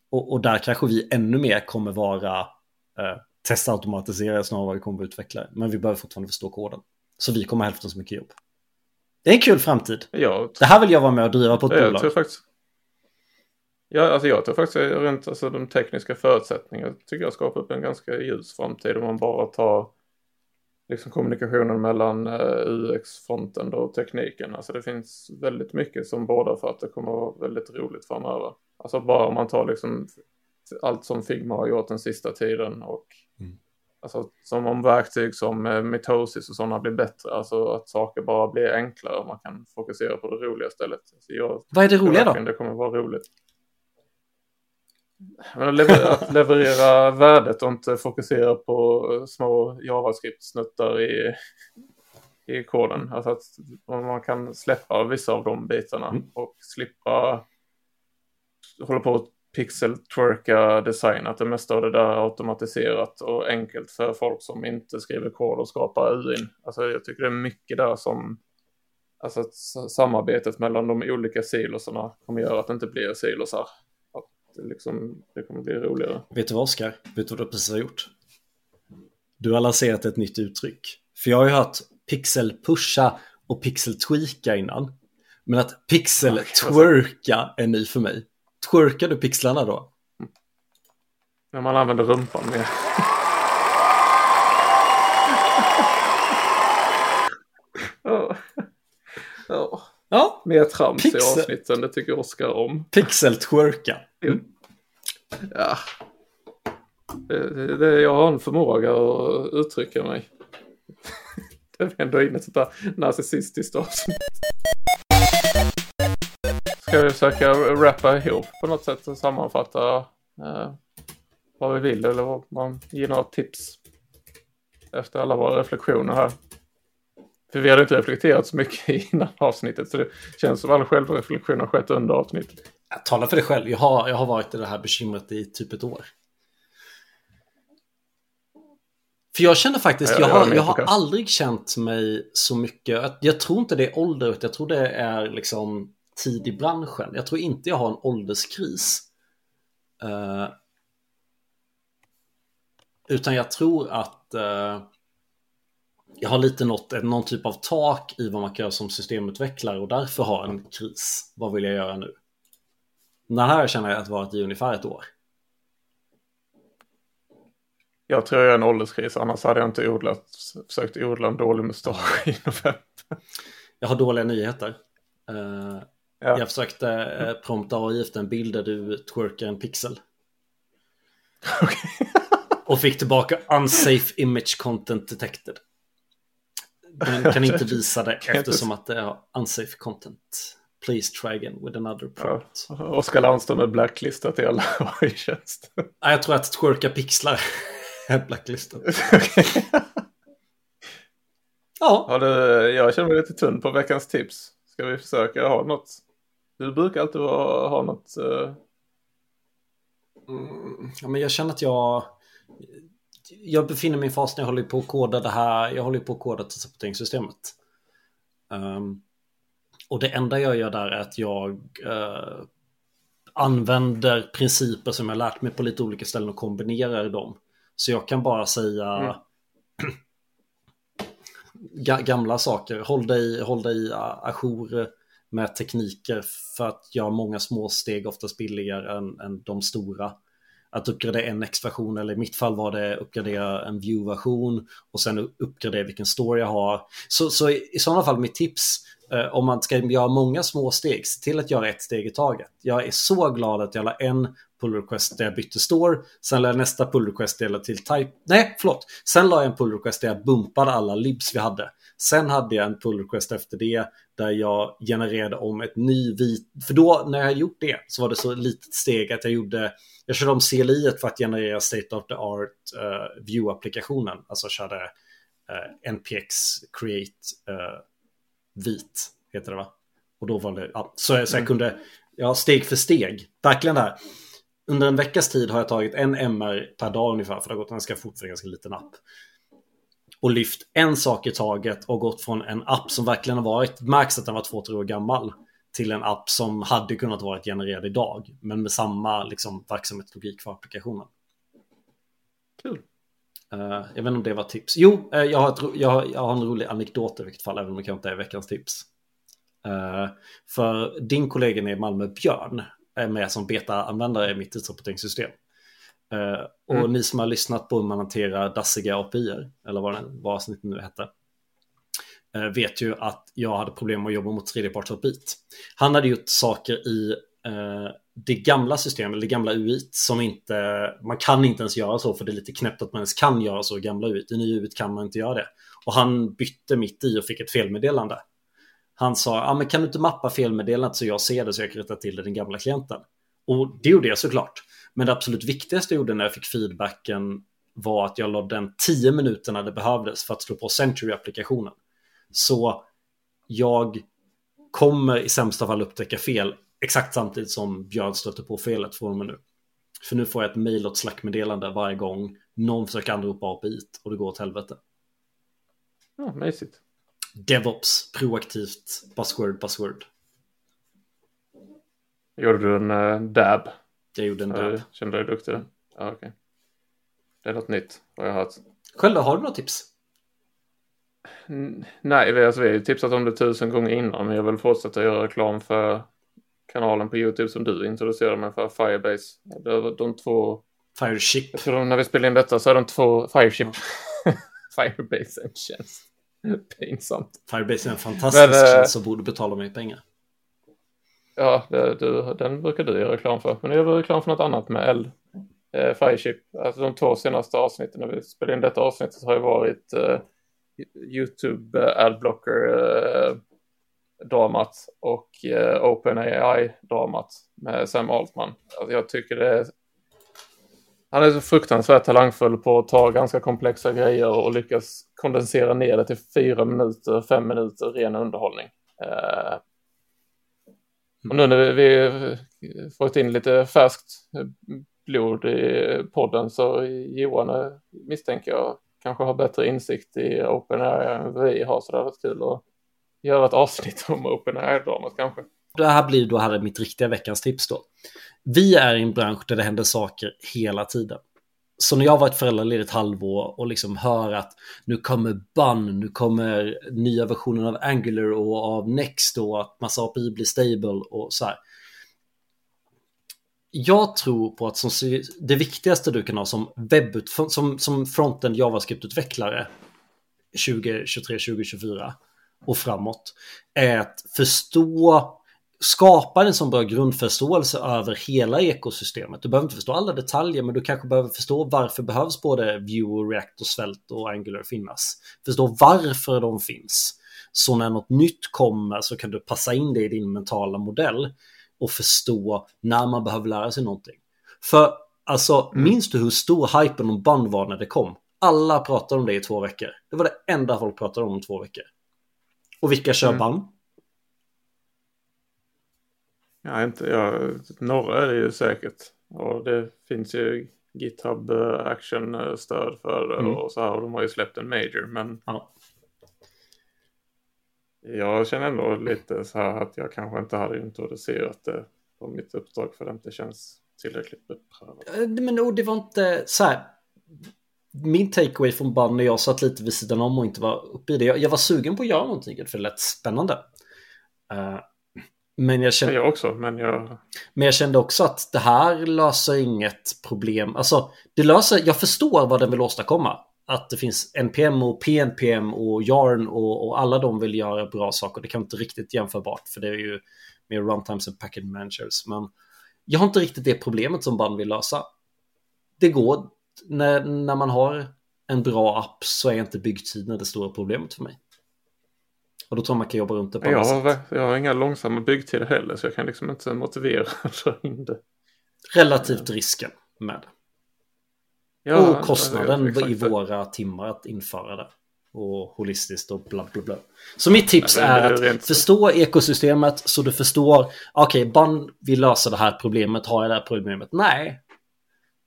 Och, och där kanske vi ännu mer kommer vara eh, testautomatiserade snarare än vad vi kommer att utveckla. Men vi behöver fortfarande förstå koden. Så vi kommer hälften så mycket jobb. Det är en kul framtid. Ja, det här vill jag vara med och driva på ett jag bolag. Tror faktiskt... Ja, alltså jag tror faktiskt rent alltså, de tekniska förutsättningarna tycker jag skapar upp en ganska ljus framtid om man bara tar liksom kommunikationen mellan uh, UX-fronten och tekniken. Alltså det finns väldigt mycket som båda för att det kommer att vara väldigt roligt framöver. Alltså bara om man tar liksom allt som Figma har gjort den sista tiden och mm. alltså som om verktyg som uh, mitosis och sådana blir bättre. Alltså att saker bara blir enklare och man kan fokusera på det roliga istället. Alltså jag, Vad är det roliga då? Det kommer att vara roligt. Att leverera värdet och inte fokusera på små JavaScript-snuttar i, i koden. Alltså att man kan släppa vissa av de bitarna mm. och slippa hålla på att pixel-twerka design. Att det mesta av det där är automatiserat och enkelt för folk som inte skriver kod och skapar UIn. Alltså jag tycker det är mycket där som Alltså samarbetet mellan de olika silosarna kommer göra att det inte blir silosar liksom, det kommer bli roligare. Vet du vad Oskar? Vet du vad du precis har gjort? Du har lanserat ett nytt uttryck. För jag har ju hört pixel-pusha och pixel-tweaka innan. Men att pixel-twerka är ny för mig. Twerkar du pixlarna då? När man använder rumpan mer. Ja. Mer trams Pixel. i avsnitten, det tycker Oskar om. Pixel-twerka. Mm. Ja. Det, det, jag har en förmåga att uttrycka mig. det är ändå inne ett sånt där narcissistiskt avsnitt. Ska vi försöka rappa ihop på något sätt och sammanfatta eh, vad vi vill eller vad man ger några tips efter alla våra reflektioner här. För vi hade inte reflekterat så mycket innan avsnittet så det känns som all självreflektion har skett under avsnittet. Tala för dig själv, jag har, jag har varit i det här bekymret i typ ett år. För jag känner faktiskt, jag, har, jag har aldrig känt mig så mycket, jag tror inte det är ålder, jag tror det är liksom tid i branschen. Jag tror inte jag har en ålderskris. Uh, utan jag tror att uh, jag har lite nått någon typ av tak i vad man kan göra som systemutvecklare och därför har en kris. Vad vill jag göra nu? Den här känner jag att varit i ungefär ett år. Jag tror jag är en ålderskris, annars hade jag inte odlat, försökt odla en dålig mustasch i november. Jag har dåliga nyheter. Uh, ja. Jag försökte uh, prompta AI efter en bild där du twerkar en pixel. Okay. och fick tillbaka unsafe image content detected. Den kan inte visa det eftersom att det är unsafe content. Please try again with another prompt. Ja. Oskar Landström är blacklistat i alla AI-tjänst. Jag tror att twerka pixlar Blacklisten. ja. Har du, jag känner mig lite tunn på veckans tips. Ska vi försöka ha något? Du brukar alltid ha något. Uh... Mm, ja, men jag känner att jag... Jag befinner mig i en fas när jag håller på att koda det här. Jag håller på att koda till. Um, och det enda jag gör där är att jag uh, använder principer som jag lärt mig på lite olika ställen och kombinerar dem. Så jag kan bara säga mm. gamla saker. Håll dig, håll dig ajour med tekniker för att göra många små steg oftast billigare än, än de stora. Att uppgradera en Next-version eller i mitt fall var det uppgradera en View-version och sen uppgradera vilken store jag har. Så, så i, i sådana fall mitt tips eh, Eh, om man ska göra många små steg, se till att göra ett steg i taget. Jag är så glad att jag la en pull request där jag bytte store. Sen la jag nästa pull request dela till type. Nej, förlåt. Sen la jag en pull request där jag bumpade alla libs vi hade. Sen hade jag en pull request efter det där jag genererade om ett ny vit. För då när jag hade gjort det så var det så litet steg att jag gjorde. Jag körde om CLI för att generera state of the art uh, view-applikationen. Alltså körde eh, uh, npx create uh, vit heter det va? Och då var det, ja, så, så jag kunde, ja steg för steg, verkligen det här under en veckas tid har jag tagit en MR per dag ungefär, för det har gått ganska fort för en ganska liten app. Och lyft en sak i taget och gått från en app som verkligen har varit, märks att den var två, tre år gammal, till en app som hade kunnat vara genererad idag, men med samma liksom, verksamhetslogik för applikationen. Kul. Cool jag vet inte om det var tips. Jo, uh, jag, har ett, jag, har, jag har en rolig anekdot i vilket fall, även om det kanske inte är veckans tips. Uh, för din kollega i Malmö, Björn, är med som beta-användare i mitt tidsrapporteringssystem. Uh, och mm. ni som har lyssnat på hur man hanterar dassiga API, eller vad, den, vad avsnittet nu hette, vet ju att jag hade problem med att jobba mot tredjeparts API. Han hade gjort saker i uh, det gamla systemet, det gamla UI som inte, man kan inte ens göra så för det är lite knäppt att man ens kan göra så i gamla UI. I nya UI kan man inte göra det. Och han bytte mitt i och fick ett felmeddelande. Han sa, ah, men kan du inte mappa felmeddelandet så jag ser det så jag kan rätta till det den gamla klienten? Och det gjorde jag såklart. Men det absolut viktigaste jag gjorde när jag fick feedbacken var att jag lade den tio minuterna det behövdes för att slå på Century-applikationen. Så jag kommer i sämsta fall upptäcka fel exakt samtidigt som Björn stöter på felet från och med nu. För nu får jag ett mail och ett slackmeddelande varje gång någon försöker anropa API och det går åt helvete. Ja, mysigt. DevOps, proaktivt, buzzword, buzzword. Gjorde du en uh, dab? Jag gjorde en dab. Kände du dig duktig? Ja, okej. Okay. Det är något nytt, har jag hört. Själv har du något tips? nej, vi, alltså, vi har ju tipsat om det tusen gånger innan, men jag vill fortsätta göra reklam för kanalen på YouTube som du introducerade mig för, Firebase. Det är de två... Fireship. Jag tror när vi spelar in detta så är de två Fireship. Ja. Firebase en tjänst. Pinsamt. Firebase är en fantastisk Men, tjänst som borde betala mig pengar. Ja, det, du, den brukar du göra reklam för. Men jag gör reklam för något annat med L. Eh, Fireship. Alltså de två senaste avsnitten när vi spelade in detta avsnittet har ju varit eh, YouTube eh, Adblocker eh, dramat och eh, OpenAI dramat med Sam Altman. Alltså, jag tycker det är han är så fruktansvärt talangfull på att ta ganska komplexa grejer och lyckas kondensera ner det till fyra minuter, fem minuter ren underhållning. Eh... och nu när vi, vi fått in lite färskt blod i podden så Johan eh, misstänker jag kanske har bättre insikt i OpenAI än vi har så det har varit kul att göra ett avsnitt om OpenAI-dramat kanske. Det här blir då här mitt riktiga veckans tips då. Vi är i en bransch där det händer saker hela tiden. Så när jag varit föräldraledig ett halvår och liksom hör att nu kommer Bun, nu kommer nya versionen av Angular och av Next och att massa API blir stable och så här. Jag tror på att som, det viktigaste du kan ha som webbut, som, som frontend JavaScript-utvecklare 2023, 2024 och framåt är att förstå skapa en sån bra grundförståelse över hela ekosystemet. Du behöver inte förstå alla detaljer, men du kanske behöver förstå varför behövs både Vue, React och Svelte och Angular finnas. Förstå varför de finns. Så när något nytt kommer så kan du passa in det i din mentala modell och förstå när man behöver lära sig någonting. För alltså, mm. minns du hur stor hypen om band var när det kom? Alla pratade om det i två veckor. Det var det enda folk pratade om om två veckor. Och vilka kör mm. band? Ja, inte, ja, några är det ju säkert. Och det finns ju GitHub eh, Action-stöd för det mm. och så här. Och de har ju släppt en major. Men ja. jag känner ändå lite så här att jag kanske inte hade introducerat det på mitt uppdrag för det inte känns tillräckligt beprövat. Eh, men det var inte så här. Min takeaway från band när jag satt lite vid sidan om och inte var uppe i det. Jag, jag var sugen på att göra någonting för det lät spännande. Uh, men jag kände... Jag också, men jag... Men jag kände också att det här löser inget problem. Alltså, det löser... Jag förstår vad den vill åstadkomma. Att det finns NPM och PNPM och Yarn och, och alla de vill göra bra saker. Det kan inte riktigt jämförbart för det är ju mer runtimes än package managers. Men jag har inte riktigt det problemet som band vill lösa. Det går. När, när man har en bra app så är inte byggtiden det stora problemet för mig. Och då tror man kan jobba runt det på jag har, jag har inga långsamma byggtider heller så jag kan liksom inte motivera att dra in det. Relativt risken med. Ja, och kostnaden i våra timmar att införa det. Och holistiskt och bla bla bla. Så mitt tips Nej, är, är att förstå ekosystemet så du förstår. Okej, okay, BAN vill lösa det här problemet. Har jag det här problemet? Nej.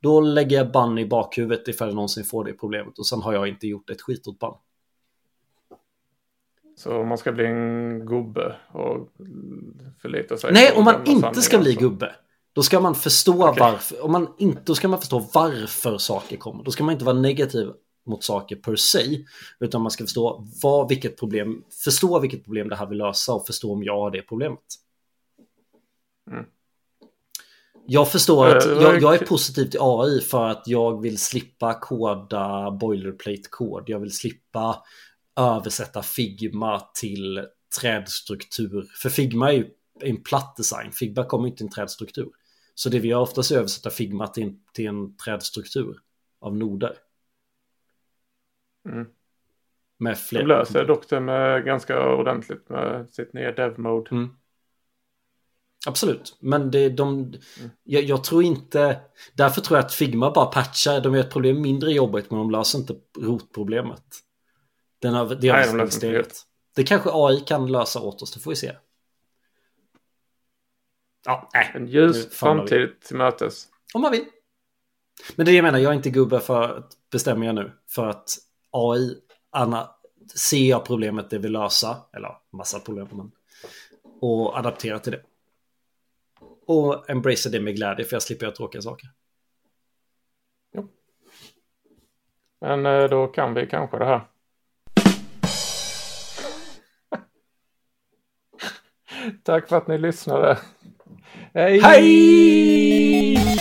Då lägger jag BAN i bakhuvudet ifall jag någonsin får det problemet. Och sen har jag inte gjort ett skit åt BAN. Så man ska bli en gubbe och förlita sig Nej, om man inte ska bli gubbe. Då ska man förstå okay. varför. Om man inte, då ska man förstå varför saker kommer. Då ska man inte vara negativ mot saker per se. Utan man ska förstå vad, vilket problem, förstå vilket problem det här vill lösa och förstå om jag har det problemet. Mm. Jag förstår att eh, jag, jag, är positiv till AI för att jag vill slippa koda boilerplate-kod. Jag vill slippa översätta Figma till trädstruktur. För Figma är ju en platt design. Figma kommer inte i en trädstruktur. Så det vi gör oftast är att översätta Figma till en, till en trädstruktur av noder. Mm. Med fler. De löser dock det med ganska ordentligt med sitt nya dev-mode. Mm. Absolut, men det, de, mm. jag, jag, tror inte, därför tror jag att Figma bara patchar, de gör ett problem mindre jobbigt men de löser inte rotproblemet. Den har, det Nej, de Det kanske AI kan lösa åt oss, det får vi se. Ja, nej. En ljus framtid till mötes. Om man vill. Men det jag menar, jag är inte gubbe för att bestämma jag nu. För att AI, Anna, ser jag problemet det vill lösa, eller massa problem, men, och adaptera till det. Och embrace det med glädje för jag slipper göra tråkiga saker. Jo. Men eh, då kan vi kanske det här. Tack för att ni lyssnade. Hej! Hej!